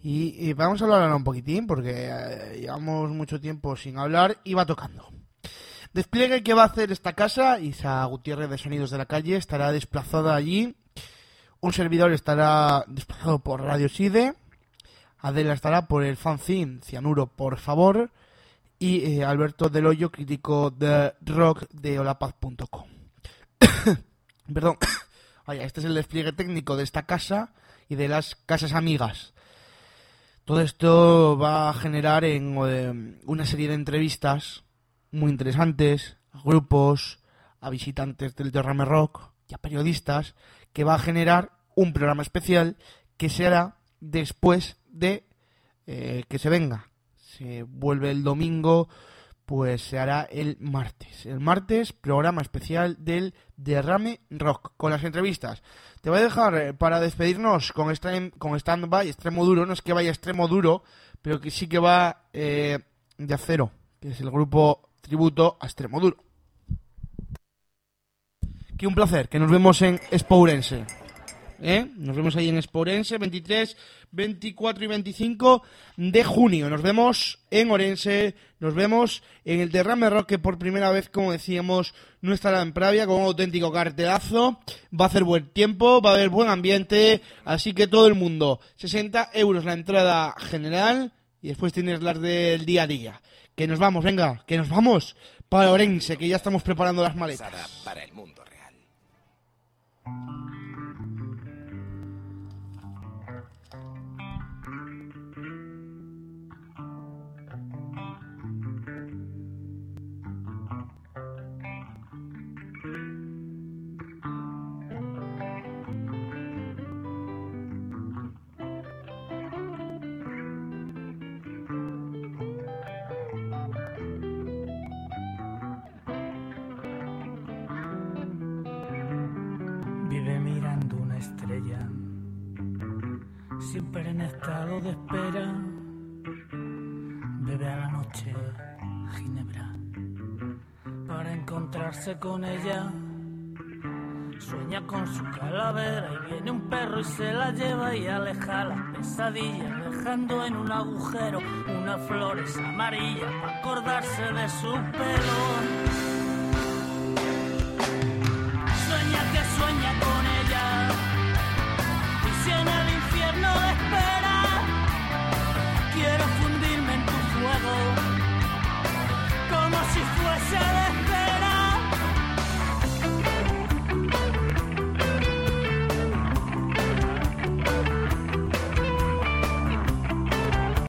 Y, vamos a hablar ahora un poquitín porque eh, llevamos mucho tiempo sin hablar y va tocando. Despliegue que va a hacer esta casa, Isa Gutiérrez de Sonidos de la Calle, estará desplazada allí. Un servidor estará desplazado por Radio Side. Adela estará por el fanzine Cianuro, por favor. Y eh, Alberto Del Hoyo, crítico de rock de olapaz.com. Perdón. Vaya, este es el despliegue técnico de esta casa y de las casas amigas. Todo esto va a generar en eh, una serie de entrevistas muy interesantes a grupos, a visitantes del Derrame Rock y a periodistas, que va a generar un programa especial que se hará después de eh, que se venga. Se vuelve el domingo, pues se hará el martes. El martes, programa especial del Derrame Rock, con las entrevistas. Te voy a dejar eh, para despedirnos con, con stand-by, extremo duro. No es que vaya extremo duro, pero que sí que va eh, de acero, que es el grupo tributo a extremo duro. Que un placer, que nos vemos en Espourense. ¿Eh? Nos vemos ahí en Espourense, 23, 24 y 25 de junio. Nos vemos en Orense, nos vemos en el Derrame Rock, que por primera vez, como decíamos, no estará en Pravia, con un auténtico cartelazo. Va a hacer buen tiempo, va a haber buen ambiente, así que todo el mundo, 60 euros la entrada general y después tienes las del día a día. Que nos vamos, venga, que nos vamos para Orense, que ya estamos preparando las maletas. Con ella. Sueña con su calavera y viene un perro y se la lleva y aleja las pesadillas, dejando en un agujero unas flores amarillas para acordarse de su pelo.